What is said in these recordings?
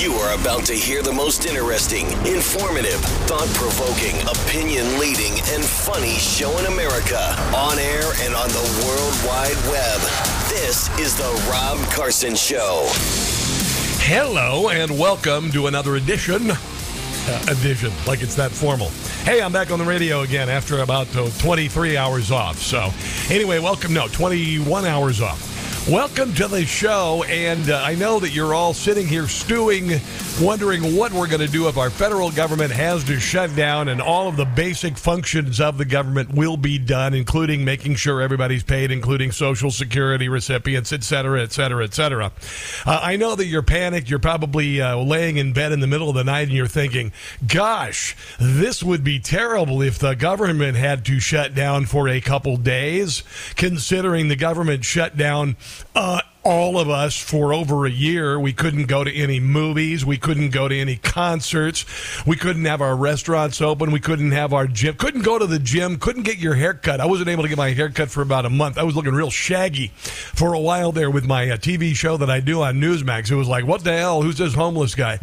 You are about to hear the most interesting, informative, thought provoking, opinion leading, and funny show in America on air and on the World Wide Web. This is The Rob Carson Show. Hello and welcome to another edition. Uh, edition, like it's that formal. Hey, I'm back on the radio again after about uh, 23 hours off. So, anyway, welcome. No, 21 hours off. Welcome to the show, and uh, I know that you're all sitting here stewing, wondering what we're going to do if our federal government has to shut down and all of the basic functions of the government will be done, including making sure everybody's paid, including Social Security recipients, et cetera, et cetera, et cetera. Uh, I know that you're panicked. You're probably uh, laying in bed in the middle of the night and you're thinking, gosh, this would be terrible if the government had to shut down for a couple days, considering the government shut down uh, all of us for over a year. We couldn't go to any movies. We couldn't go to any concerts. We couldn't have our restaurants open. We couldn't have our gym. Couldn't go to the gym. Couldn't get your hair cut. I wasn't able to get my hair cut for about a month. I was looking real shaggy for a while there with my uh, TV show that I do on Newsmax. It was like, what the hell? Who's this homeless guy?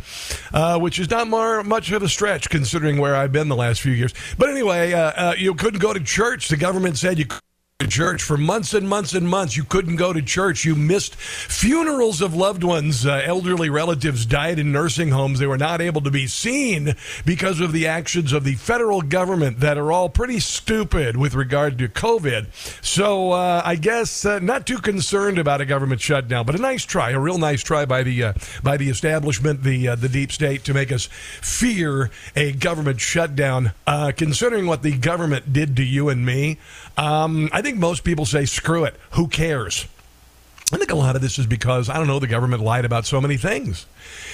Uh, which is not more, much of a stretch considering where I've been the last few years. But anyway, uh, uh you couldn't go to church. The government said you church for months and months and months. You couldn't go to church. You missed funerals of loved ones. Uh, elderly relatives died in nursing homes. They were not able to be seen because of the actions of the federal government that are all pretty stupid with regard to COVID. So uh, I guess uh, not too concerned about a government shutdown, but a nice try, a real nice try by the uh, by the establishment, the uh, the deep state, to make us fear a government shutdown. Uh, considering what the government did to you and me, um, I think most people say, screw it. Who cares? I think a lot of this is because, I don't know, the government lied about so many things.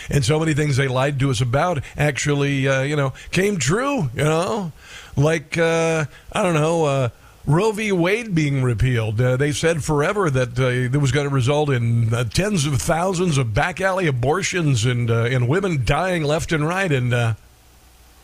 And so many things they lied to us about actually, uh, you know, came true, you know? Like, uh, I don't know, uh, Roe v. Wade being repealed. Uh, they said forever that uh, it was going to result in uh, tens of thousands of back alley abortions and, and women dying left and right. And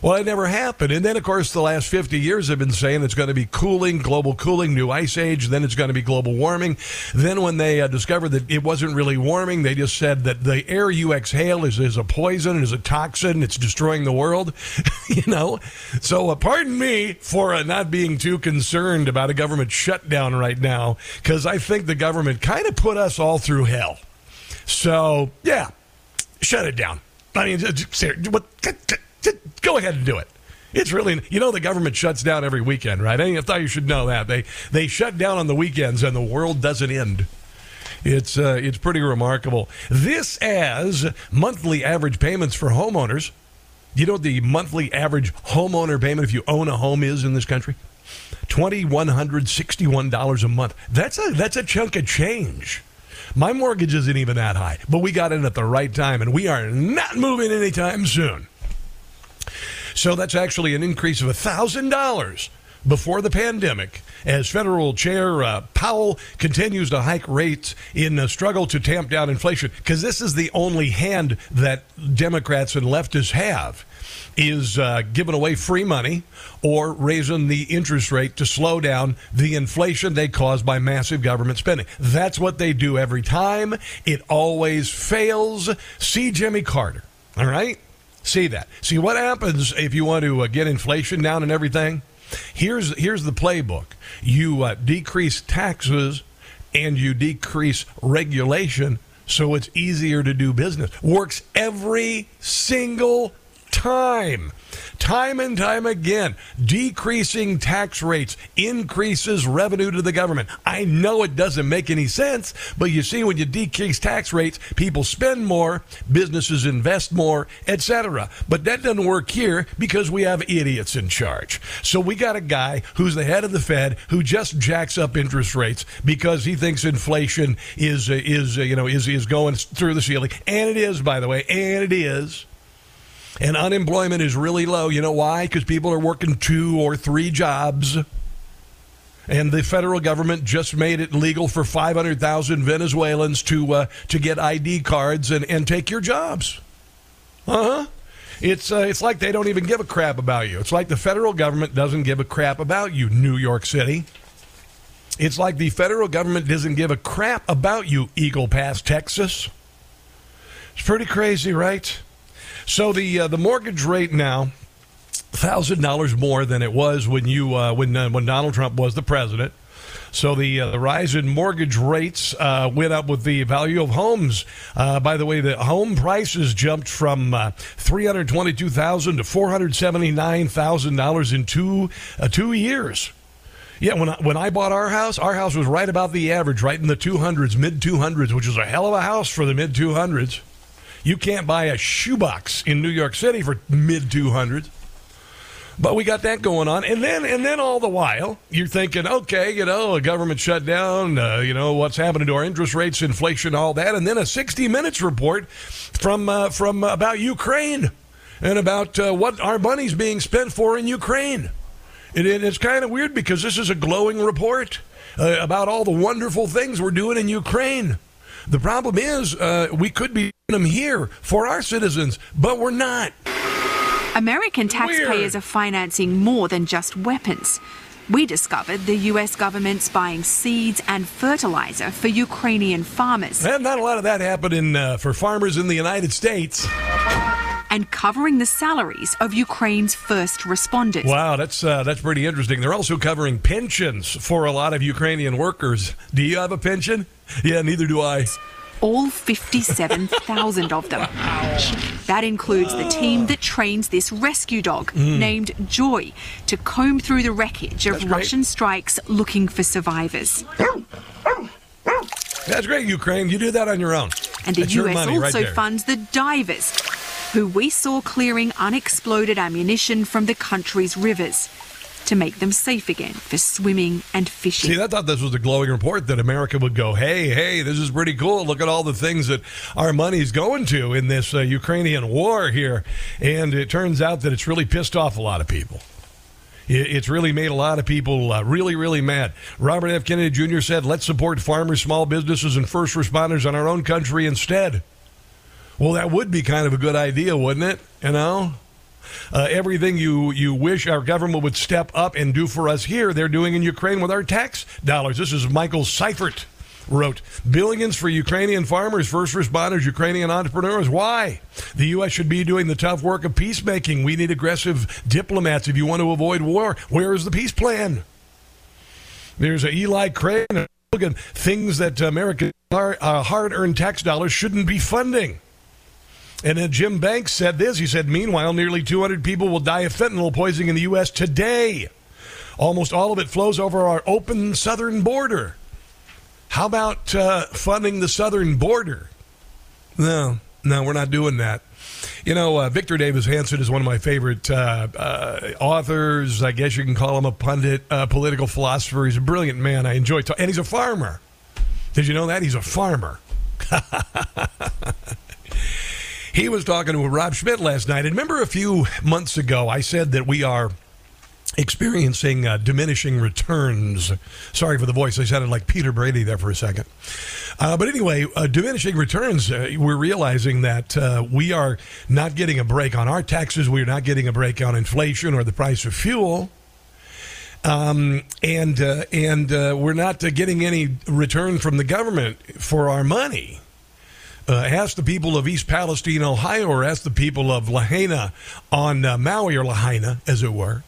well, it never happened. And then, of course, the last 50 years have been saying it's going to be cooling, global cooling, new ice age. Then it's going to be global warming. Then, when they uh, discovered that it wasn't really warming, they just said that the air you exhale is, is a poison, is a toxin, it's destroying the world. you know? So, uh, pardon me for uh, not being too concerned about a government shutdown right now, because I think the government kind of put us all through hell. So, yeah, shut it down. I mean, what? Go ahead and do it. It's really, you know, the government shuts down every weekend, right? I thought you should know that they they shut down on the weekends, and the world doesn't end. It's uh, it's pretty remarkable. This as monthly average payments for homeowners. You know the monthly average homeowner payment if you own a home is in this country? Twenty one hundred sixty one dollars a month. That's a that's a chunk of change. My mortgage isn't even that high, but we got in at the right time, and we are not moving anytime soon. So that's actually an increase of $1,000 before the pandemic as federal chair uh, Powell continues to hike rates in a struggle to tamp down inflation because this is the only hand that Democrats and leftists have is uh, giving away free money or raising the interest rate to slow down the inflation they cause by massive government spending. That's what they do every time. It always fails. See Jimmy Carter. All right? See that. See what happens if you want to uh, get inflation down and everything. Here's here's the playbook. You uh, decrease taxes and you decrease regulation so it's easier to do business. Works every single time. Time and time again, decreasing tax rates increases revenue to the government. I know it doesn't make any sense, but you see, when you decrease tax rates, people spend more, businesses invest more, etc. But that doesn't work here because we have idiots in charge. So we got a guy who's the head of the Fed who just jacks up interest rates because he thinks inflation is uh, is uh, you know is is going through the ceiling, and it is, by the way, and it is and unemployment is really low. You know why? Because people are working two or three jobs. And the federal government just made it legal for 500,000 Venezuelans to uh, to get ID cards and, and take your jobs. Uh huh. It's uh, it's like they don't even give a crap about you. It's like the federal government doesn't give a crap about you, New York City. It's like the federal government doesn't give a crap about you, Eagle Pass, Texas. It's pretty crazy, right? So the uh, the mortgage rate now thousand dollars more than it was when you uh, when uh, when Donald Trump was the president. So the uh, the rise in mortgage rates uh, went up with the value of homes. Uh, by the way, the home prices jumped from uh, three hundred twenty two thousand to four hundred seventy nine thousand dollars in two two years. Yeah, when I, when I bought our house, our house was right about the average, right in the two hundreds, mid two hundreds, which was a hell of a house for the mid two hundreds. You can't buy a shoebox in New York City for mid two hundreds. But we got that going on, and then and then all the while you're thinking, okay, you know, a government shutdown, uh, you know, what's happening to our interest rates, inflation, all that, and then a 60 Minutes report from uh, from about Ukraine and about uh, what our money's being spent for in Ukraine. It, it's kind of weird because this is a glowing report uh, about all the wonderful things we're doing in Ukraine. The problem is uh, we could be them here for our citizens, but we're not. American taxpayers Weird. are financing more than just weapons. We discovered the US government's buying seeds and fertilizer for Ukrainian farmers And not a lot of that happening uh, for farmers in the United States. and covering the salaries of Ukraine's first responders. Wow, that's uh, that's pretty interesting. They're also covering pensions for a lot of Ukrainian workers. Do you have a pension? Yeah, neither do I. All 57,000 of them. That includes the team that trains this rescue dog hmm. named Joy to comb through the wreckage of That's great. Russian strikes looking for survivors. That's great, Ukraine. You do that on your own. And the That's US right also there. funds the divers, who we saw clearing unexploded ammunition from the country's rivers to make them safe again for swimming and fishing. See, I thought this was a glowing report that America would go, hey, hey, this is pretty cool. Look at all the things that our money's going to in this uh, Ukrainian war here. And it turns out that it's really pissed off a lot of people. It's really made a lot of people uh, really, really mad. Robert F. Kennedy Jr. said, let's support farmers, small businesses, and first responders in our own country instead. Well, that would be kind of a good idea, wouldn't it? You know? Uh, everything you, you wish our government would step up and do for us here, they're doing in Ukraine with our tax dollars. This is Michael Seifert wrote billions for Ukrainian farmers, first responders, Ukrainian entrepreneurs. Why? The U.S. should be doing the tough work of peacemaking. We need aggressive diplomats if you want to avoid war. Where is the peace plan? There's a Eli at things that American uh, hard-earned tax dollars shouldn't be funding. And then Jim Banks said this. He said, Meanwhile, nearly 200 people will die of fentanyl poisoning in the U.S. today. Almost all of it flows over our open southern border. How about uh, funding the southern border? No, no, we're not doing that. You know, uh, Victor Davis Hanson is one of my favorite uh, uh, authors. I guess you can call him a pundit, uh, political philosopher. He's a brilliant man. I enjoy talking. And he's a farmer. Did you know that? He's a farmer. He was talking to Rob Schmitt last night. And remember a few months ago, I said that we are experiencing uh, diminishing returns. Sorry for the voice. I sounded like Peter Brady there for a second. Uh, but anyway, uh, diminishing returns, uh, we're realizing that uh, we are not getting a break on our taxes. We're not getting a break on inflation or the price of fuel. Um, and uh, and we're not getting any return from the government for our money. Uh, ask the people of East Palestine, Ohio, or ask the people of Lahaina on uh, Maui, or Lahaina, as it were,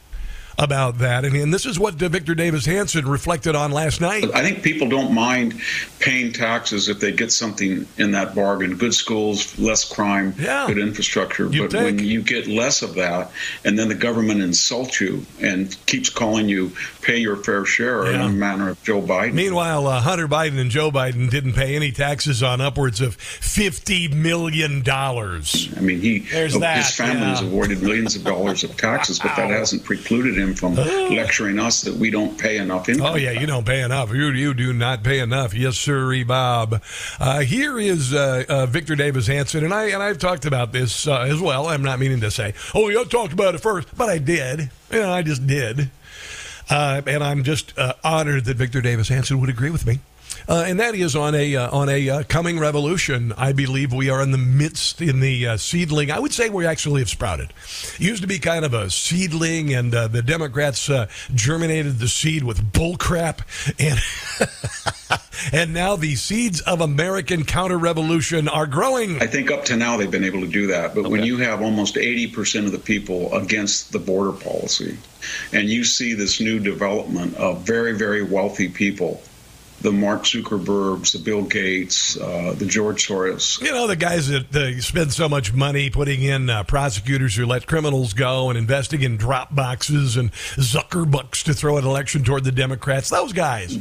about that. And, and this is what Victor Davis Hanson reflected on last night. I think people don't mind paying taxes if they get something in that bargain. Good schools, less crime, Yeah. good infrastructure. You'd but when you get less of that, and then the government insults you and keeps calling you pay your fair share in Yeah. a manner of Joe Biden. Meanwhile, uh, Hunter Biden and Joe Biden didn't pay any taxes on upwards of $50 million. I mean, he There's that, his family has yeah. avoided millions of dollars of taxes, but that hasn't precluded him from lecturing us that we don't pay enough income. Oh yeah, you don't pay enough. You you do not pay enough. Yes, sir, Bob. Uh, here is uh, uh, Victor Davis Hanson, and I and I've talked about this uh, as well. I'm not meaning to say, oh, you talked about it first, but I did. You know, I just did. Uh, and I'm just uh, honored that Victor Davis Hanson would agree with me. Uh, and that is on a uh, on a uh, coming revolution. I believe we are in the midst in the uh, seedling. I would say we actually have sprouted. It used to be kind of a seedling, and uh, the Democrats uh, germinated the seed with bullcrap, and and now the seeds of American counter revolution are growing. I think up to now they've been able to do that, but okay. when you have almost 80% of the people against the border policy, and you see this new development of very very wealthy people the Mark Zuckerbergs, the Bill Gates, uh, the George Soros. You know, the guys that uh, spend so much money putting in uh, prosecutors who let criminals go and investing in drop boxes and Zuckerbucks to throw an election toward the Democrats. Those guys.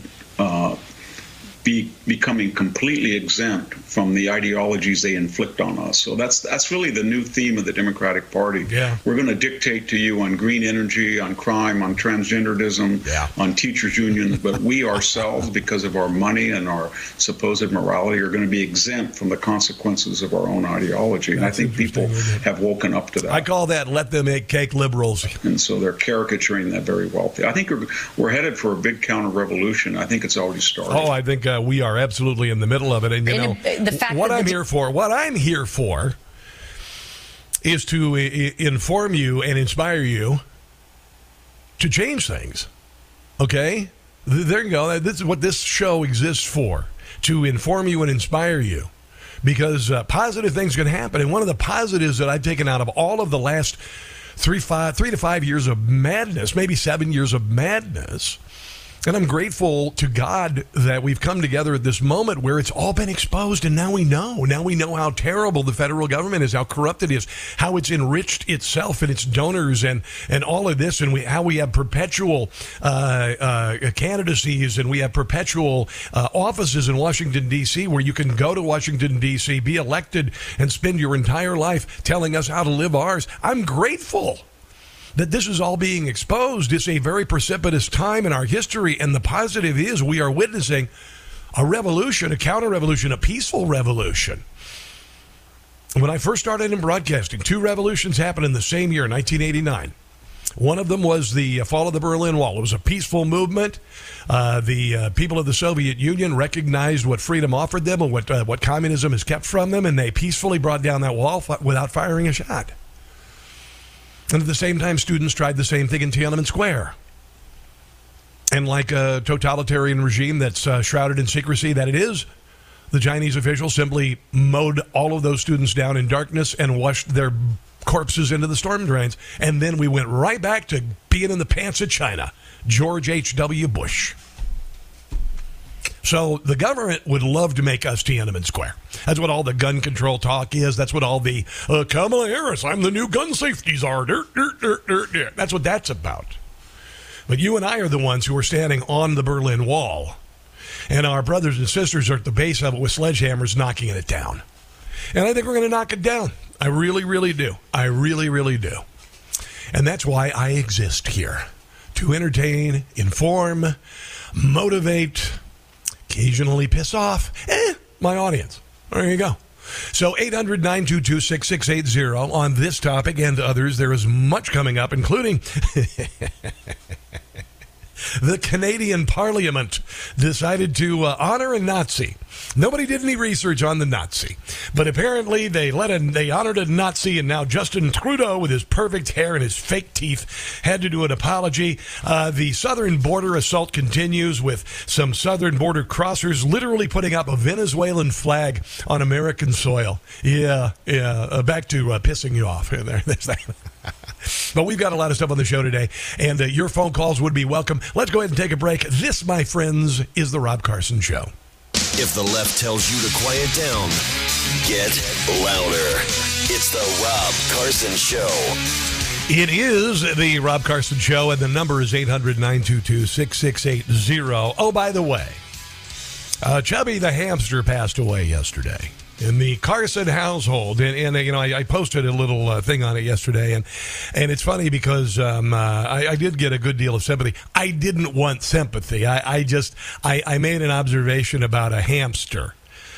Be becoming completely exempt from the ideologies they inflict on us. So that's that's really the new theme of the Democratic Party. Yeah. We're going to dictate to you on green energy, on crime, on transgenderism, yeah. on teachers unions, but we ourselves because of our money and our supposed morality are going to be exempt from the consequences of our own ideology. And I think people have woken up to that. I call that let them make cake liberals. And so they're caricaturing that very wealthy. I think we're, we're headed for a big counter revolution. I think it's already started. Oh, I think uh, we are absolutely in the middle of it. And you know, fact what I'm here for, what I'm here for, is to I- inform you and inspire you to change things. Okay, there you go. This is what this show exists for: to inform you and inspire you. Because uh, positive things can happen, and one of the positives that I've taken out of all of the last three, five, three to five years of madness, maybe seven years of madness, and I'm grateful to God that we've come together at this moment where it's all been exposed and now we know. Now we know how terrible the federal government is, how corrupt it is, how it's enriched itself and its donors and, and all of this, and we, how we have perpetual uh, uh, candidacies and we have perpetual uh, offices in Washington, D.C., where you can go to Washington, D.C., be elected, and spend your entire life telling us how to live ours. I'm grateful that this is all being exposed. It's a very precipitous time in our history, and the positive is we are witnessing a revolution, a counter revolution, a peaceful revolution. When I first started in broadcasting, two revolutions happened in the same year, 1989. One of them was the fall of the Berlin Wall. It was a peaceful movement. Uh, the uh, people of the Soviet Union recognized what freedom offered them and what uh, what communism has kept from them, and they peacefully brought down that wall without firing a shot. And at the same time, students tried the same thing in Tiananmen Square. And like a totalitarian regime that's uh, shrouded in secrecy that it is, the Chinese officials simply mowed all of those students down in darkness and washed their corpses into the storm drains. And then we went right back to being in the pants of China. George H.W. Bush. So the government would love to make us Tiananmen Square. That's what all the gun control talk is. That's what all the uh, Kamala Harris, I'm the new gun safety czar. That's what that's about. But you and I are the ones who are standing on the Berlin Wall. And our brothers and sisters are at the base of it with sledgehammers knocking it down. And I think we're going to knock it down. I really, really do. I really, really do. And that's why I exist here to entertain, inform, motivate, occasionally piss off eh, my audience. There you go. So 800 922 6680 on this topic and others. There is much coming up, including the Canadian Parliament decided to uh, honor a Nazi. Nobody did any research on the Nazi, but apparently they let a, they honored a Nazi, and now Justin Trudeau, with his perfect hair and his fake teeth, had to do an apology. Uh, the southern border assault continues with some southern border crossers literally putting up a Venezuelan flag on American soil. Yeah, yeah. Uh, back to uh, pissing you off. There, there's that. But we've got a lot of stuff on the show today, and uh, your phone calls would be welcome. Let's go ahead and take a break. This, my friends, is the Rob Carson Show. If the left tells you to quiet down, get louder. It's the Rob Carson Show. It is the Rob Carson Show, and the number is 800 922 6680. Oh, by the way, uh, Chubby the hamster passed away yesterday in the Carson household. And, and you know, I, I, posted a little uh, thing on it yesterday, and and it's funny because um, uh, I, I, did get a good deal of sympathy. I didn't want sympathy. I, I just I, I made an observation about a hamster.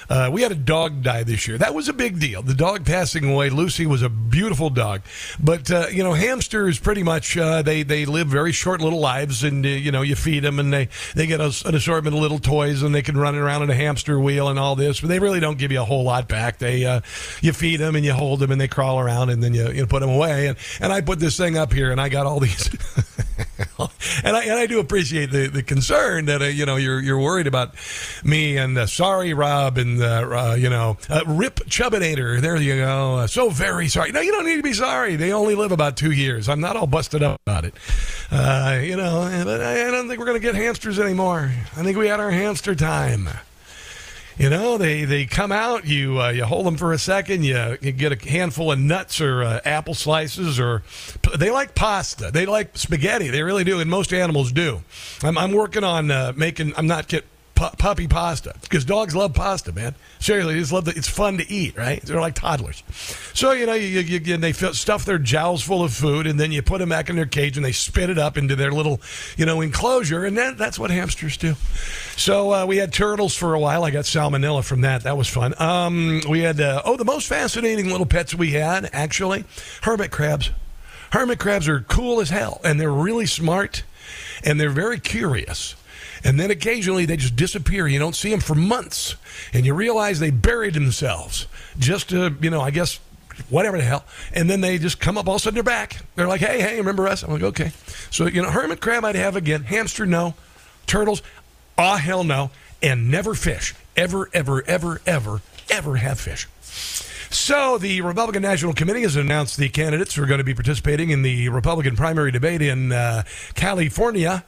Uh, we had a dog die this year. That was a big deal. The dog passing away. Lucy was a beautiful dog, but uh, you know, hamsters pretty much uh, they they live very short little lives, and uh, you know, you feed them, and they they get a, an assortment of little toys, and they can run around in a hamster wheel and all this, but they really don't give you a whole lot back. They uh, you feed them and you hold them, and they crawl around, and then you you put them away. And and I put this thing up here, and I got all these. and I and I do appreciate the, the concern that uh, you know you're you're worried about me and uh, sorry Rob and uh, uh you know uh, Rip Chubbinator. There you go. Uh, so very sorry. No, you don't need to be sorry. They only live about two years. I'm not all busted up about it. you know, but I don't think we're gonna get hamsters anymore. I think we had our hamster time. You know, they, they come out, you uh, you hold them for a second, you, you get a handful of nuts or uh, apple slices, or they like pasta, they like spaghetti, they really do, and most animals do. I'm, I'm working on uh, making. I'm not get pu- puppy pasta because dogs love pasta, man. Seriously, they just love the, It's fun to eat, right? They're like toddlers. So you know, you, you, you they fill, stuff their jowls full of food, and then you put them back in their cage, and they spit it up into their little, you know, enclosure, and that, that's what hamsters do. So uh, we had turtles for a while. I got salmonella from that. That was fun. Um, we had uh, oh, the most fascinating little pets we had actually, hermit crabs. Hermit crabs are cool as hell, and they're really smart, and they're very curious. And then occasionally they just disappear. You don't see them for months. And you realize they buried themselves just to, you know, I guess, whatever the hell. And then they just come up, all of a sudden they're back. They're like, hey, hey, remember us? I'm like, okay. So, you know, hermit crab I'd have again. Hamster, no. Turtles, ah, hell no. And never fish. Ever, ever, ever, ever, ever have fish. So, the Republican National Committee has announced the candidates who are going to be participating in the Republican primary debate in uh, California.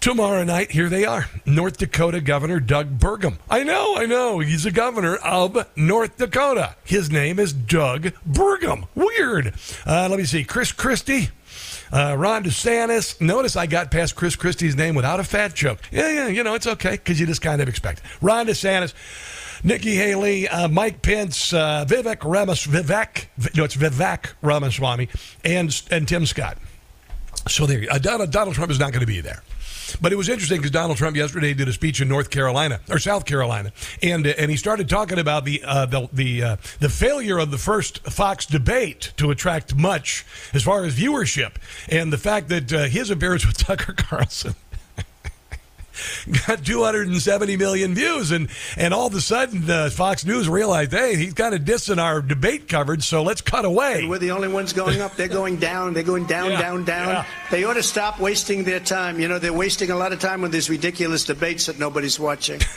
Tomorrow night, here they are. North Dakota Governor Doug Burgum. I know, I know. He's a governor of North Dakota. His name is Doug Burgum. Weird. Uh, let me see. Chris Christie. Uh, Ron DeSantis. Notice I got past Chris Christie's name without a fat joke. Yeah, yeah, you know, it's okay because you just kind of expect. Ron DeSantis. Nikki Haley, uh, Mike Pence, uh, Vivek Ramas, Vivek, no, it's Vivek Ramaswamy, and and Tim Scott. So there, uh, Donald, Donald Trump is not going to be there. But it was interesting because Donald Trump yesterday did a speech in North Carolina or South Carolina, and uh, and he started talking about the uh, the the, uh, the failure of the first Fox debate to attract much as far as viewership, and the fact that uh, his appearance with Tucker Carlson got 270 million views, and and all of a sudden uh, Fox News realized, hey, he's kind of dissing our debate coverage, so let's cut away. And we're the only ones going up. They're going down. They're going down, yeah, down, down. Yeah. They ought to stop wasting their time. You know, they're wasting a lot of time with these ridiculous debates that nobody's watching.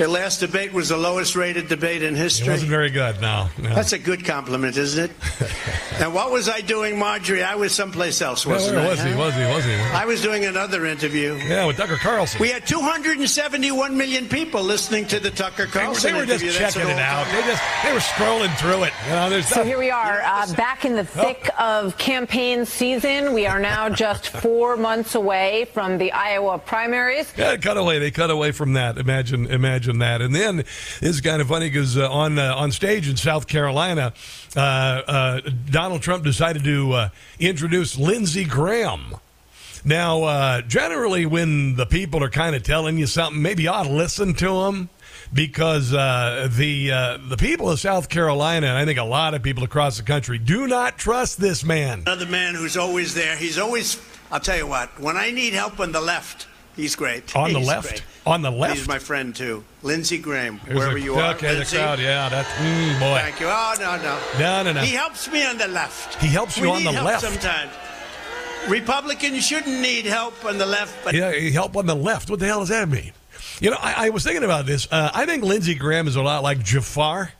Their last debate was the lowest rated debate in history. It wasn't very good, no. no. That's a good compliment, isn't it? and what was I doing, Marjorie? I was someplace else, wasn't yeah, where I? Was he? Was he? Was he? I was doing another interview. Yeah, with Tucker Carlson. We had 271 million people listening to the Tucker Carlson they were, they were just interview. checking it out. They just they were scrolling through it. You know, so here we are, uh, back in the oh. thick oh. of campaign season. We are now just four months away from the Iowa primaries. Yeah, cut away. They cut away from that. Imagine, imagine that. And then it's kind of funny because uh, on uh, on stage in South Carolina, uh, uh Donald Trump decided to uh, introduce Lindsey Graham. Now, generally, when the people are kind of telling you something, maybe you ought to listen to them because uh, the uh, the people of South Carolina, and I think a lot of people across the country, do not trust this man. Another man who's always there. He's always. I'll tell you what. When I need help on the left, he's great. On he's the left. Great. On the left. He's my friend too, Lindsey Graham. wherever a, you are. Okay, Lindsey. the crowd. Yeah, that's mm, boy. Thank you. Oh no, no, no, no, no. He helps me on the left. He helps you we on the left sometimes. Republicans shouldn't need help on the left, but yeah, help on the left. What the hell does that mean? You know, I, I was thinking about this. Uh, I think Lindsey Graham is a lot like Jafar.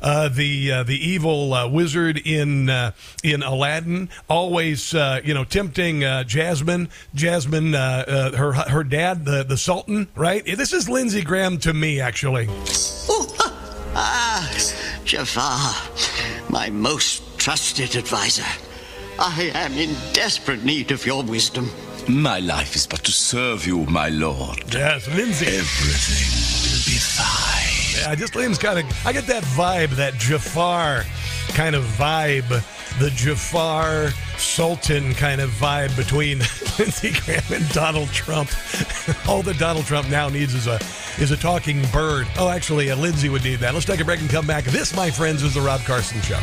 Uh, the uh, the evil uh, wizard in uh, in Aladdin, always uh, you know tempting uh, Jasmine. Jasmine, her her dad, the the Sultan, right? This is Lindsey Graham to me, actually. ah, Jafar, my most trusted advisor. I am in desperate need of your wisdom. My life is but to serve you, my lord. Yes, Lindsey. Everything will be fine. Yeah, just Liam's kind of. I get that vibe, that Jafar kind of vibe the Jafar Sultan kind of vibe between Lindsey Graham and Donald Trump. All that Donald Trump now needs is a is a talking bird. Oh, actually, a Lindsey would need that. Let's take a break and come back. This, my friends, is the Rob Carson Show.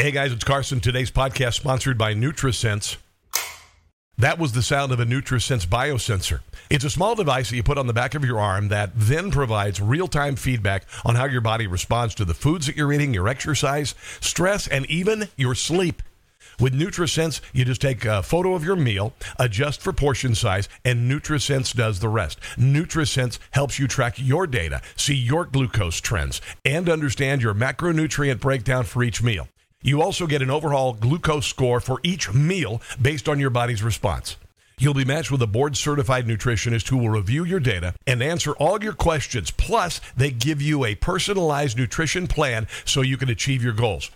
Hey guys, it's Carson. Today's podcast sponsored by NutriSense. That was the sound of a NutriSense biosensor. It's a small device that you put on the back of your arm that then provides real-time feedback on how your body responds to the foods that you're eating, your exercise, stress, and even your sleep. With NutriSense, you just take a photo of your meal, adjust for portion size, and NutriSense does the rest. NutriSense helps you track your data, see your glucose trends, and understand your macronutrient breakdown for each meal. You also get an overall glucose score for each meal based on your body's response. You'll be matched with a board certified nutritionist who will review your data and answer all your questions. Plus, they give you a personalized nutrition plan so you can achieve your goals.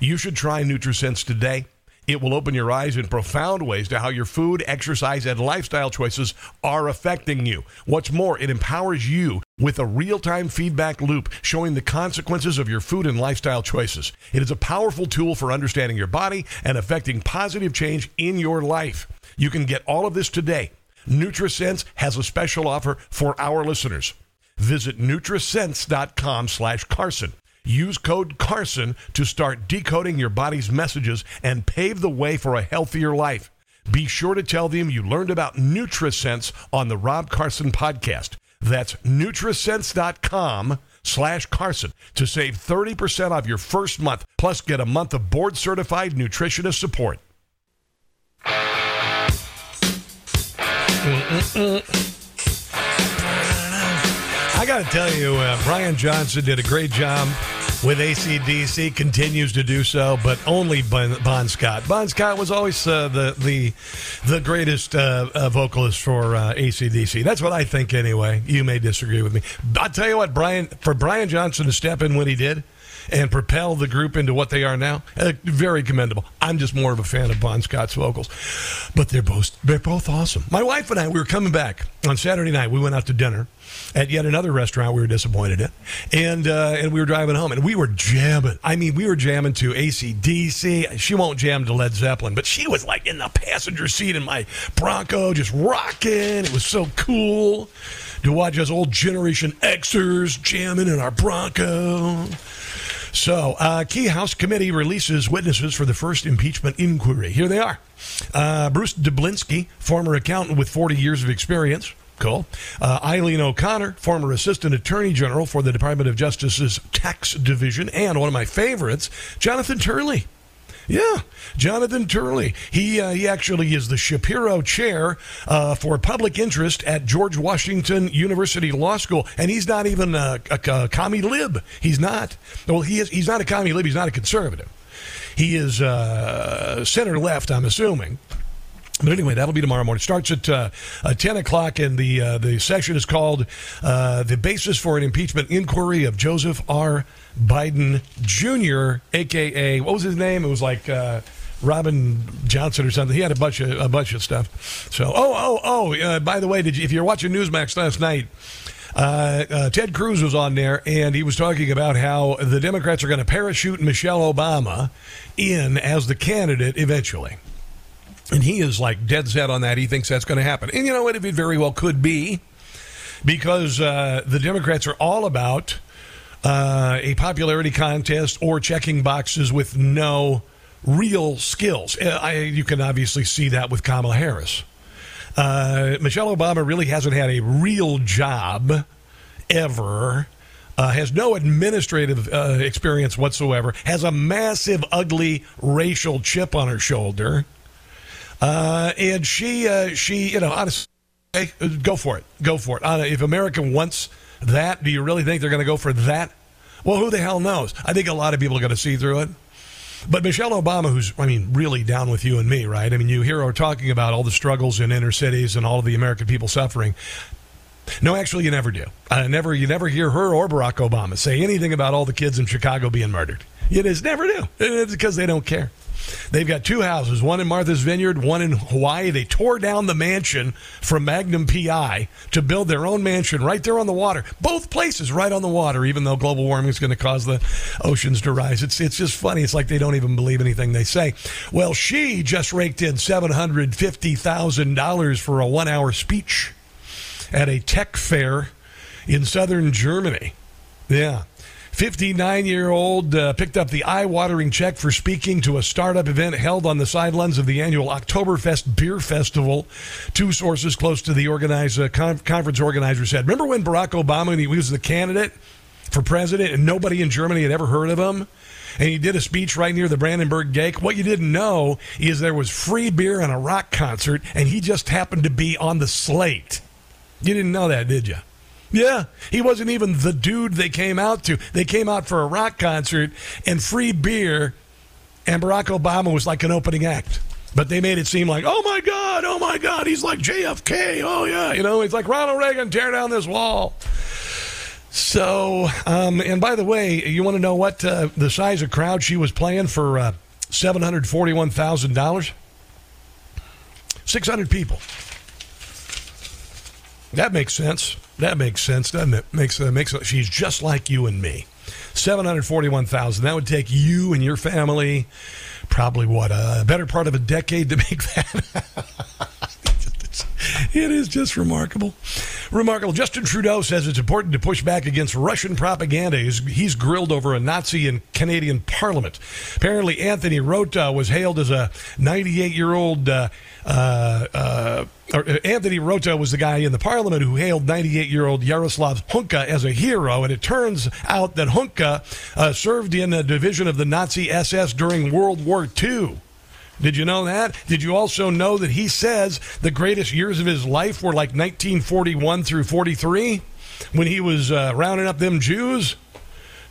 You should try NutriSense today. It will open your eyes in profound ways to how your food, exercise, and lifestyle choices are affecting you. What's more, it empowers you with a real time feedback loop showing the consequences of your food and lifestyle choices. It is a powerful tool for understanding your body and affecting positive change in your life. You can get all of this today. NutriSense has a special offer for our listeners. Visit Nutrisense.com slash Carson. Use code CARSON to start decoding your body's messages and pave the way for a healthier life. Be sure to tell them you learned about NutriSense on the Rob Carson podcast. That's Nutrisense.com slash Carson to save 30% off your first month, plus get a month of board certified nutritionist support. I got to tell you, uh, Brian Johnson did a great job with ACDC, continues to do so, but only Bon, Scott. Bon Scott was always uh, the the the greatest uh, uh, vocalist for uh, ACDC. That's what I think, anyway. You may disagree with me. I'll tell you what, Brian, for Brian Johnson to step in when he did and propel the group into what they are now. Uh, very commendable. I'm just more of a fan of Bon Scott's vocals, but they're both they're both awesome. My wife and I we were coming back on Saturday night. We went out to dinner at yet another restaurant we were disappointed in, and uh, and we were driving home and we were jamming. I mean, we were jamming to ACDC. She won't jam to Led Zeppelin, but she was like in the passenger seat in my Bronco, just rocking. It was so cool to watch us old Generation Xers jamming in our Bronco. So, uh, Key House Committee releases witnesses for the first impeachment inquiry. Here they are uh, Bruce Dubinsky, former accountant with 40 years of experience. Cool. Uh, Eileen O'Connor, former Assistant Attorney General for the Department of Justice's Tax Division. And one of my favorites, Jonathan Turley. Yeah, Jonathan Turley. He uh, he actually is the Shapiro Chair uh, for Public Interest at George Washington University Law School, and he's not even a, a, a commie lib. He's not. Well, he is. He's not a commie lib. He's not a conservative. He is uh, center left. I'm assuming. But anyway, that'll be tomorrow morning. It starts at uh, uh, 10 o'clock, and the uh, the session is called uh, The Basis for an Impeachment Inquiry of Joseph R. Biden Jr., a.k.a., what was his name? It was like. Uh, Robin Johnson or something. He had a bunch of a bunch of stuff. So, oh, oh, oh. Uh, by the way, did you, if you're watching Newsmax last night, uh, uh, Ted Cruz was on there, and he was talking about how the Democrats are going to parachute Michelle Obama in as the candidate eventually. And he is like dead set on that. He thinks that's going to happen. And you know what? It very well could be because uh, the Democrats are all about uh, a popularity contest or checking boxes with no real skills. Uh, I, you can obviously see that with Kamala Harris. Uh, Michelle Obama really hasn't had a real job ever. Uh, has no administrative uh, experience whatsoever. Has a massive, ugly racial chip on her shoulder. Uh, and she, uh, she, you know, honestly, go for it. Go for it. If America wants that, do you really think they're going to go for that? Well, who the hell knows? I think a lot of people are going to see through it. But Michelle Obama, who's, I mean, really down with you and me, right? I mean, you hear her talking about all the struggles in inner cities and all of the American people suffering. No, actually, you never do. Uh, never, you never hear her or Barack Obama say anything about all the kids in Chicago being murdered. You just never do. It's because they don't care. They've got two houses, one in Martha's Vineyard, one in Hawaii. They tore down the mansion from Magnum PI to build their own mansion right there on the water. Both places right on the water, even though global warming is going to cause the oceans to rise. It's, it's just funny. It's like they don't even believe anything they say. Well, she just raked in $750,000 for a one hour speech at a tech fair in southern Germany. Yeah. 59 year old uh, picked up the eye watering check for speaking to a startup event held on the sidelines of the annual Oktoberfest Beer Festival. Two sources close to the organizer, con- conference organizer said, Remember when Barack Obama, he was the candidate for president and nobody in Germany had ever heard of him? And he did a speech right near the Brandenburg Gate. What you didn't know is there was free beer and a rock concert, and he just happened to be on the slate. You didn't know that, did you? Yeah, he wasn't even the dude they came out to. They came out for a rock concert and free beer, and Barack Obama was like an opening act. But they made it seem like, oh my God, oh my God, he's like JFK. Oh yeah, you know, he's like Ronald Reagan, tear down this wall. So, um, and by the way, you want to know what uh, the size of crowd she was playing for uh, $741,000? 600 people. That makes sense. That makes sense, doesn't it? Makes uh, makes she's just like you and me. Seven hundred forty-one thousand. That would take you and your family probably what a better part of a decade to make that. it is just remarkable. Remarkable. Justin Trudeau says it's important to push back against Russian propaganda. He's, he's grilled over a Nazi in Canadian Parliament. Apparently, Anthony Rota was hailed as a 98 year old. Uh, uh, uh, uh, Anthony Rota was the guy in the parliament who hailed 98 year old Yaroslav Hunka as a hero. And it turns out that Hunka uh, served in a division of the Nazi SS during World War II. Did you know that? Did you also know that he says the greatest years of his life were like 1941 through 43 when he was uh, rounding up them Jews?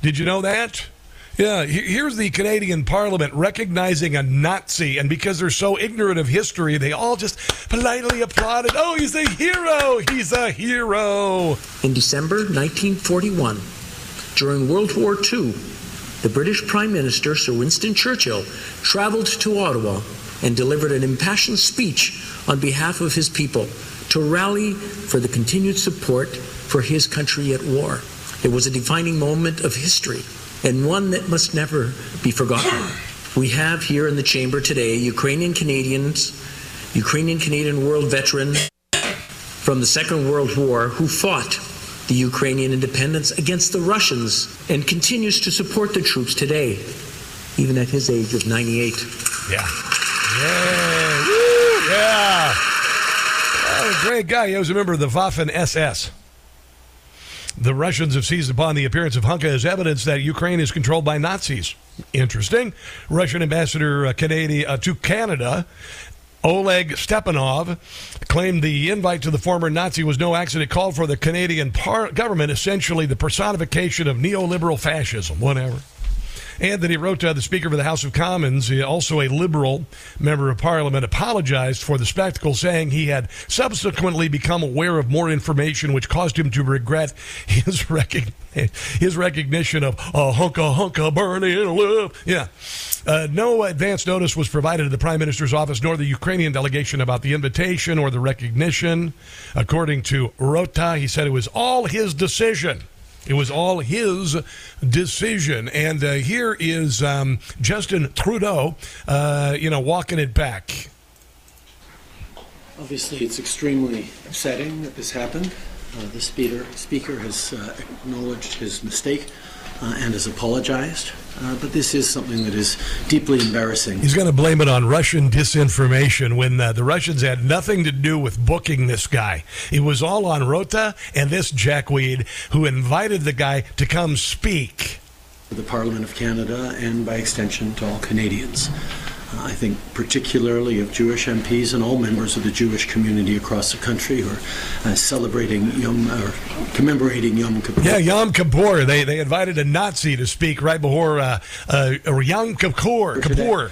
Did you know that? Yeah, here's the Canadian Parliament recognizing a Nazi, and because they're so ignorant of history, they all just politely applauded. Oh, he's a hero! He's a hero! In December 1941, during World War II, the British Prime Minister, Sir Winston Churchill, traveled to Ottawa and delivered an impassioned speech on behalf of his people to rally for the continued support for his country at war. It was a defining moment of history and one that must never be forgotten. We have here in the chamber today Ukrainian Canadians, Ukrainian Canadian world veterans from the Second World War who fought the Ukrainian independence against the Russians and continues to support the troops today, even at his age of 98. Yeah. Yeah. Woo! Yeah. Oh, great guy. He was a member of the Waffen SS. The Russians have seized upon the appearance of Hunka as evidence that Ukraine is controlled by Nazis. Interesting. Russian ambassador uh, Canada, uh, to Canada Oleg Stepanov claimed the invite to the former Nazi was no accident. Called for the Canadian par- government, essentially the personification of neoliberal fascism. Whatever. Anthony Rota, the Speaker of the House of Commons, also a Liberal member of Parliament, apologized for the spectacle, saying he had subsequently become aware of more information which caused him to regret his, his recognition of a hunka hunka burning love. Yeah. Uh, no advance notice was provided to the Prime Minister's office nor the Ukrainian delegation about the invitation or the recognition. According to Rota, he said it was all his decision. It was all his decision. And uh, here is um, Justin Trudeau, uh, you know, walking it back. Obviously, it's extremely upsetting that this happened. Uh, the speaker, speaker has uh, acknowledged his mistake uh, and has apologized. Uh, but this is something that is deeply embarrassing. He's going to blame it on Russian disinformation when uh, the Russians had nothing to do with booking this guy. It was all on Rota and this jackweed who invited the guy to come speak. The Parliament of Canada and by extension to all Canadians. I think particularly of Jewish MPs and all members of the Jewish community across the country who are uh, celebrating Yom or commemorating Yom Kippur. Yeah, Yom Kippur. They they invited a Nazi to speak right before uh, uh, Yom Kippur. Kippur.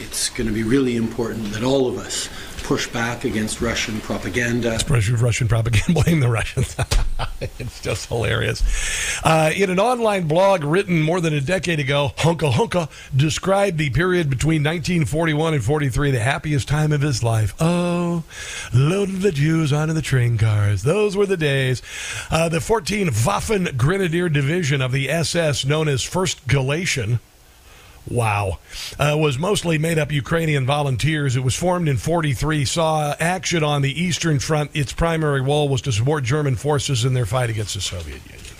It's going to be really important that all of us push back against Russian propaganda. Russian propaganda. Blame the Russians. it's just hilarious. Uh, in an online blog written more than a decade ago, Hunka Hunka described the period between 1941 and 43, the happiest time of his life. Oh, loaded the Jews onto the train cars. Those were the days. Uh, the 14 Waffen Grenadier Division of the SS, known as First Galician, Wow. Uh, was mostly made up Ukrainian volunteers. It was formed in 43, saw action on the Eastern Front. Its primary role was to support German forces in their fight against the Soviet Union.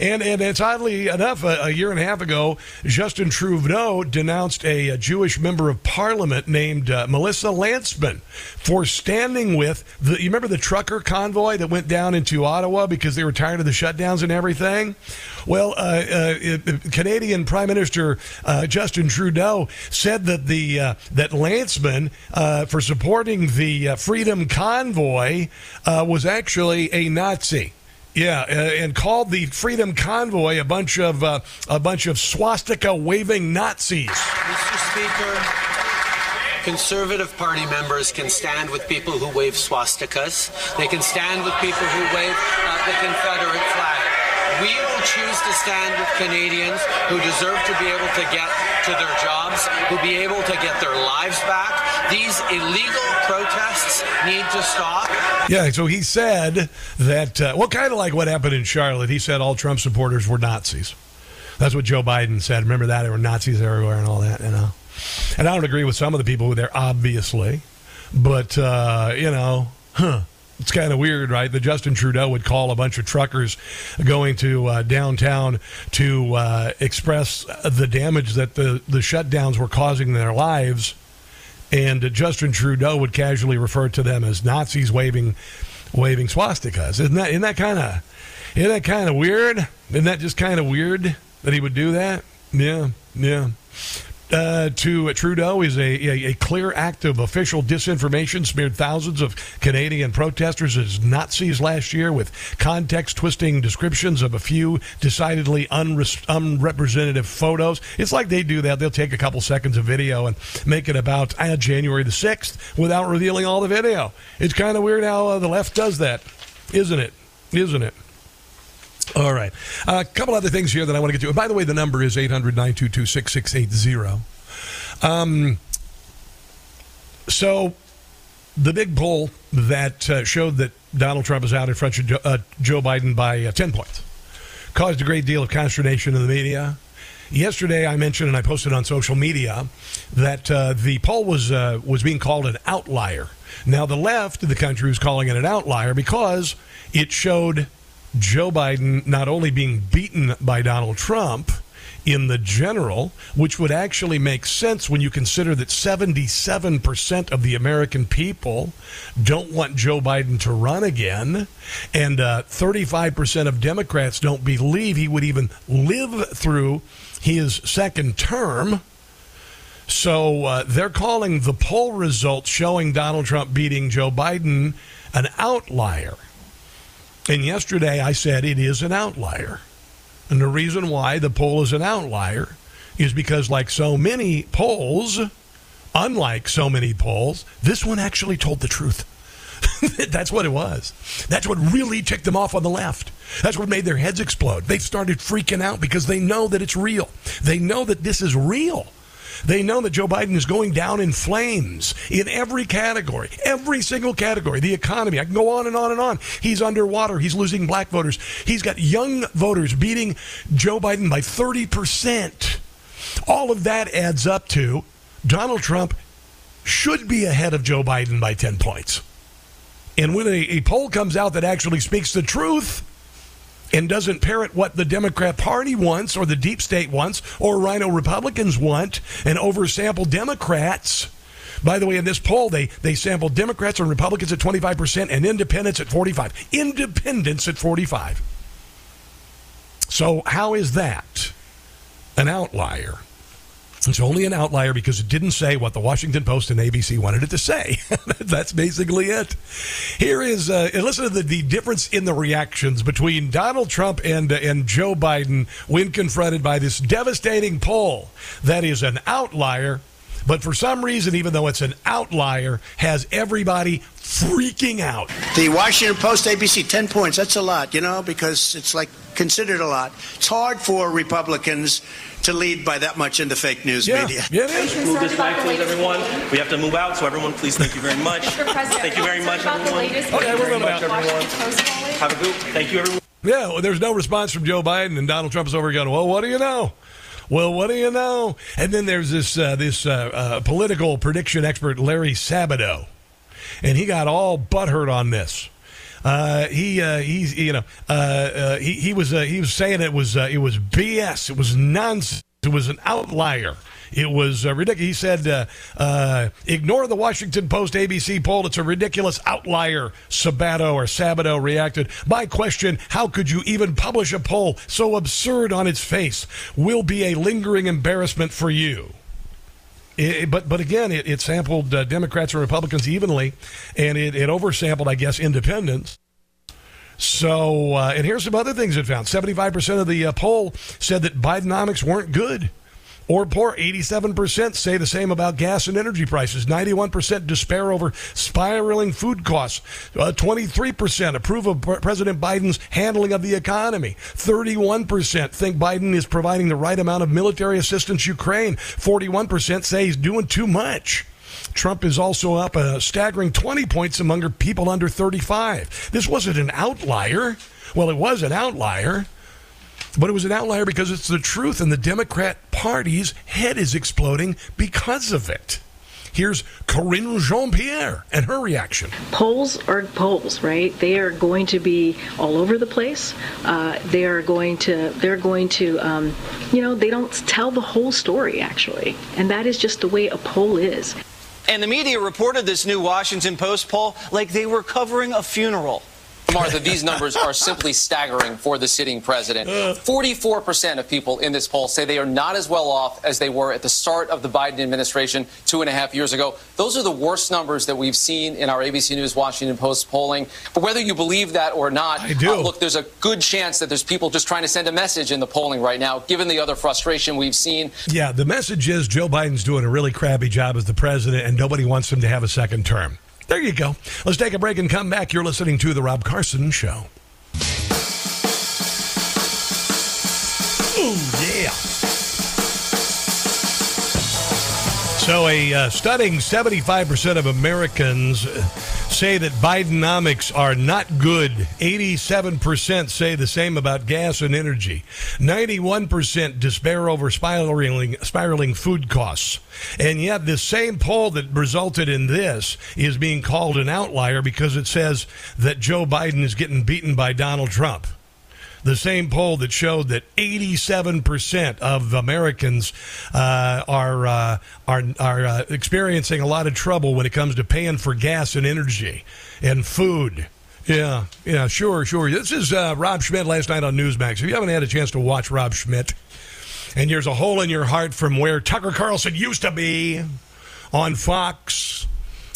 And, and it's oddly enough, a, a, year and a half ago, Justin Trudeau denounced a, a Jewish member of parliament named uh, Melissa Lantsman for standing with the. You remember the trucker convoy that went down into Ottawa because they were tired of the shutdowns and everything? Well, uh, uh, Canadian Prime Minister uh, Justin Trudeau said that the uh, that Lantsman uh, for supporting the Freedom Convoy was actually a Nazi. Yeah, uh, and called the Freedom Convoy a bunch of uh, a bunch of swastika waving Nazis. Mr. Speaker, Conservative Party members can stand with people who wave swastikas. They can stand with people who wave uh, the Confederate flag. We will choose to stand with Canadians who deserve to be able to get to their jobs, who be able to get their lives back. These illegal protests need to stop. Yeah, so he said that, uh, well, kind of like what happened in Charlotte. He said all Trump supporters were Nazis. That's what Joe Biden said. Remember that? There were Nazis everywhere and all that, you know. And I don't agree with some of the people there, obviously. But, uh, you know, huh it's kind of weird, right? That Justin Trudeau would call a bunch of truckers going to uh, downtown to uh, express the damage that the, the shutdowns were causing their lives. And uh, Justin Trudeau would casually refer to them as Nazis waving waving swastikas. Isn't that, isn't that kind of isn't that kind of weird? Isn't that just kind of weird that he would do that? Yeah, yeah uh, to Trudeau is a, a, a, clear act of official disinformation, smeared thousands of Canadian protesters as Nazis last year with context twisting descriptions of a few decidedly unre- unrepresentative photos. It's like they do that. They'll take a couple seconds of video and make it about uh, January the 6th without revealing all the video. It's kind of weird how uh, the left does that, isn't it? Isn't it? All right. A couple other things here that I want to get to. And By the way, the number is 800 922 6680. Um, so, the big poll that uh, showed that Donald Trump is out in front of Joe, uh, Joe Biden by uh, 10 points caused a great deal of consternation in the media. Yesterday, I mentioned and I posted on social media that uh, the poll was uh, was being called an outlier. Now, the left of the country was calling it an outlier because it showed Joe Biden not only being beaten by Donald Trump in the general, which would actually make sense when you consider that 77% of the American people don't want Joe Biden to run again, and uh, 35% of Democrats don't believe he would even live through his second term. So uh, they're calling the poll results showing Donald Trump beating Joe Biden an outlier. And yesterday I said it is an outlier. And the reason why the poll is an outlier is because, like so many polls, unlike so many polls, this one actually told the truth. That's what it was. That's what really ticked them off on the left. That's what made their heads explode. They started freaking out because they know that it's real. They know that this is real. They know that Joe Biden is going down in flames in every category, every single category. The economy, I can go on and on and on. He's underwater. He's losing black voters. He's got young voters beating Joe Biden by 30%. All of that adds up to Donald Trump should be ahead of Joe Biden by 10 points. And when a, a poll comes out that actually speaks the truth, and doesn't parrot what the Democrat Party wants or the deep state wants or RINO Republicans want and oversample Democrats. By the way, in this poll, they, they sampled Democrats and Republicans at 25% and independents at 45. Independents at 45. So how is that an outlier? It's only an outlier because it didn't say what the Washington Post and ABC wanted it to say. That's basically it. Here is uh, listen to the, the difference in the reactions between Donald Trump and uh, and Joe Biden when confronted by this devastating poll that is an outlier. But for some reason, even though it's an outlier, has everybody freaking out. The Washington Post, ABC, 10 points. That's a lot, you know, because it's like considered a lot. It's hard for Republicans to lead by that much in the fake news Yeah, media. yeah, it is. Move this back, please, everyone. We have to move out, so everyone, please, thank you very much. Thank you very much, everyone. Okay, we're very moving much, out. everyone. Have a good. Thank you, everyone. Yeah, well, there's no response from Joe Biden, and Donald Trump is over going, well, what do you know? Well, what do you know? And then there's this uh, this uh, uh, political prediction expert, Larry Sabato, and he got all butthurt on this. Uh, he uh, he's you know uh, uh, he he was uh, he was saying it was uh, it was BS. It was nonsense. It was an outlier. It was ridiculous. He said, "Ignore the Washington Post ABC poll. It's a ridiculous outlier." Sabato or Sabato reacted. My question: How could you even publish a poll so absurd on its face? Will be a lingering embarrassment for you. It- but but again, it, it sampled uh, Democrats and Republicans evenly, and it, it oversampled, I guess, independents. So, uh, and here's some other things it found: seventy-five percent of the uh, poll said that Bidenomics weren't good or poor. Eighty-seven percent say the same about gas and energy prices. Ninety-one percent despair over spiraling food costs. Uh, Twenty-three percent approve of President Biden's handling of the economy. Thirty-one percent think Biden is providing the right amount of military assistance Ukraine. Forty-one percent say he's doing too much. Trump is also up a staggering 20 points among people under 35. This wasn't an outlier. Well, it was an outlier, but it was an outlier because it's the truth, and the Democrat Party's head is exploding because of it. Here's Karine Jean-Pierre and her reaction. polls are polls right they are going to be all over the place uh, they are going to they're going to um, you know they don't tell the whole story actually and that is just the way a poll is And the media reported this new Washington Post poll like they were covering a funeral. Martha, these numbers are simply staggering for the sitting president. 44% of people in this poll say they are not as well off as they were at the start of the Biden administration two and a half years ago. Those are the worst numbers that we've seen in our ABC News Washington Post polling. But whether you believe that or not, I do. Uh, look, there's a good chance that there's people just trying to send a message in the polling right now, given the other frustration we've seen. Yeah, the message is Joe Biden's doing a really crappy job as the president, and nobody wants him to have a second term. There you go. Let's take a break and come back. You're listening to The Rob Carson Show. Ooh, yeah. So, a uh, stunning 75% of Americans uh, say that Bidenomics are not good. 87% say the same about gas and energy. 91% despair over spiraling, spiraling food costs. And yet, this same poll that resulted in this is being called an outlier because it says that Joe Biden is getting beaten by Donald Trump the same poll that showed that 87% of Americans uh, are uh, are are uh, experiencing a lot of trouble when it comes to paying for gas and energy and food. Yeah, yeah, sure, sure. This is uh, Rob Schmitt last night on Newsmax. If you haven't had a chance to watch Rob Schmitt, and there's a hole in your heart from where Tucker Carlson used to be on Fox.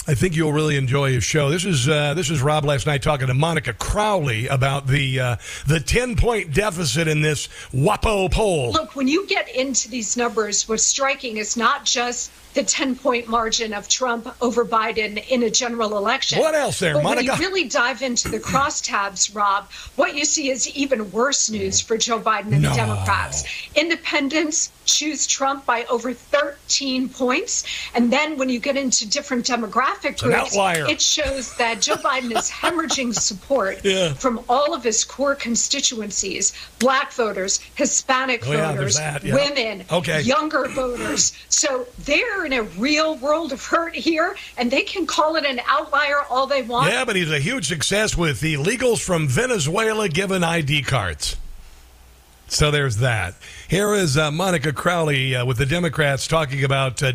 I think you'll really enjoy his show. This is uh, this is Rob last night talking to Monica Crowley about the uh, the ten point deficit in this WAPO poll. Look, when you get into these numbers, what's striking is not just the 10 point margin of Trump over Biden in a general election. What else there, but Monica? When you really dive into the crosstabs, Rob, what you see is even worse news for Joe Biden and No. the Democrats. Independents choose Trump by over 13 points. And then when you get into different demographic groups, it shows that Joe Biden is hemorrhaging support Yeah. from all of his core constituencies black voters, Hispanic Oh, yeah, voters, that, yeah. women, Okay. younger voters. So they're in a real world of hurt here, and they can call it an outlier all they want. Yeah, but he's a huge success with the illegals from Venezuela given ID cards. So there's that. Here is uh, Monica Crowley uh, with the Democrats talking about uh,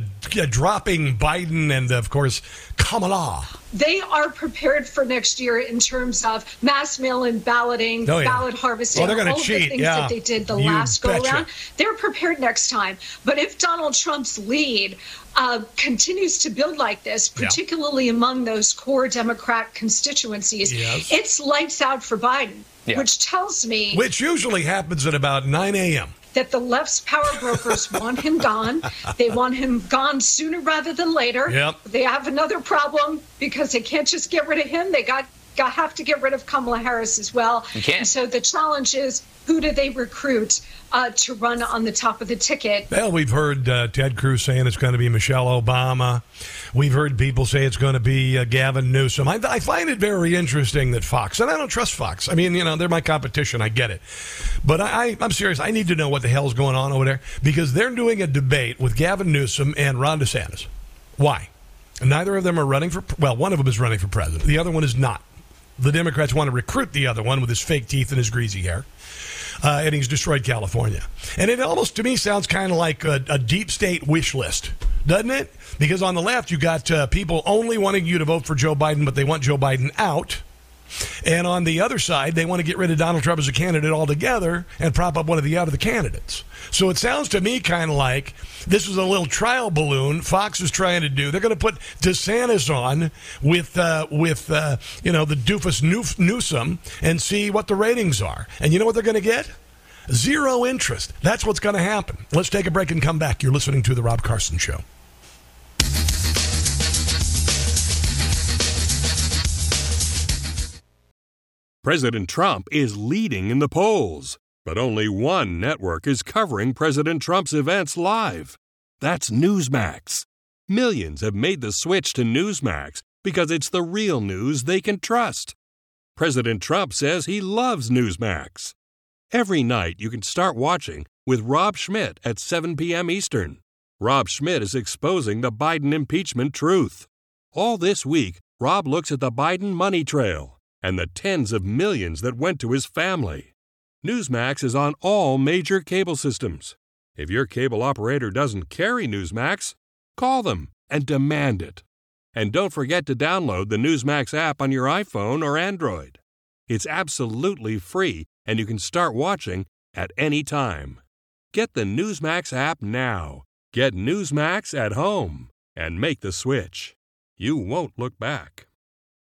dropping Biden and, of course, Kamala. they are prepared for next year in terms of mass mail-in balloting, Oh, yeah. ballot harvesting, Oh, they're gonna all cheat, the things yeah. that they did the You last go-around. They're prepared next time. But if Donald Trump's lead uh, continues to build like this, Yeah. particularly among those core Democrat constituencies, Yes. it's lights out for Biden, Yeah. which tells me Which usually happens at about 9 a.m. that the left's power brokers want him gone. They want him gone sooner rather than later. Yep. They have another problem because they can't just get rid of him. They got, got have to get rid of Kamala Harris as well. You can't. And so the challenge is who do they recruit uh, to run on the top of the ticket? Well, we've heard uh, Ted Cruz saying it's going to be Michelle Obama. We've heard people say it's going to be uh, Gavin Newsom. I, I find it very interesting that Fox, and I don't trust Fox. I mean, you know, they're my competition. I get it. But I, I, I'm serious. I need to know what the hell's going on over there because they're doing a debate with Gavin Newsom and Ron DeSantis. Why? Neither of them are running for, well, one of them is running for president, the other one is not. The Democrats want to recruit the other one with his fake teeth and his greasy hair uh, and he's destroyed California. And it almost to me sounds kind of like a, a deep state wish list, doesn't it? Because on the left, you got uh, people only wanting you to vote for Joe Biden, but they want Joe Biden out. And on the other side, they want to get rid of Donald Trump as a candidate altogether and prop up one of the other candidates. So it sounds to me kind of like this is a little trial balloon Fox is trying to do. They're going to put DeSantis on with uh, with uh, you know the doofus New- Newsom and see what the ratings are. And you know what they're going to get? Zero interest. That's what's going to happen. Let's take a break and come back. You're listening to the Rob Carson Show. President Trump is leading in the polls, but only one network is covering President Trump's events live. That's Newsmax. Millions have made the switch to Newsmax because it's the real news they can trust. President Trump says he loves Newsmax. Every night you can start watching with Rob Schmitt at 7 p.m. Eastern. Rob Schmitt is exposing the Biden impeachment truth. All this week, Rob looks at the Biden money trail and the tens of millions that went to his family. Newsmax is on all major cable systems. If your cable operator doesn't carry Newsmax, call them and demand it. And don't forget to download the Newsmax app on your iPhone or Android. It's absolutely free and you can start watching at any time. Get the Newsmax app now. Get Newsmax at home and make the switch. You won't look back.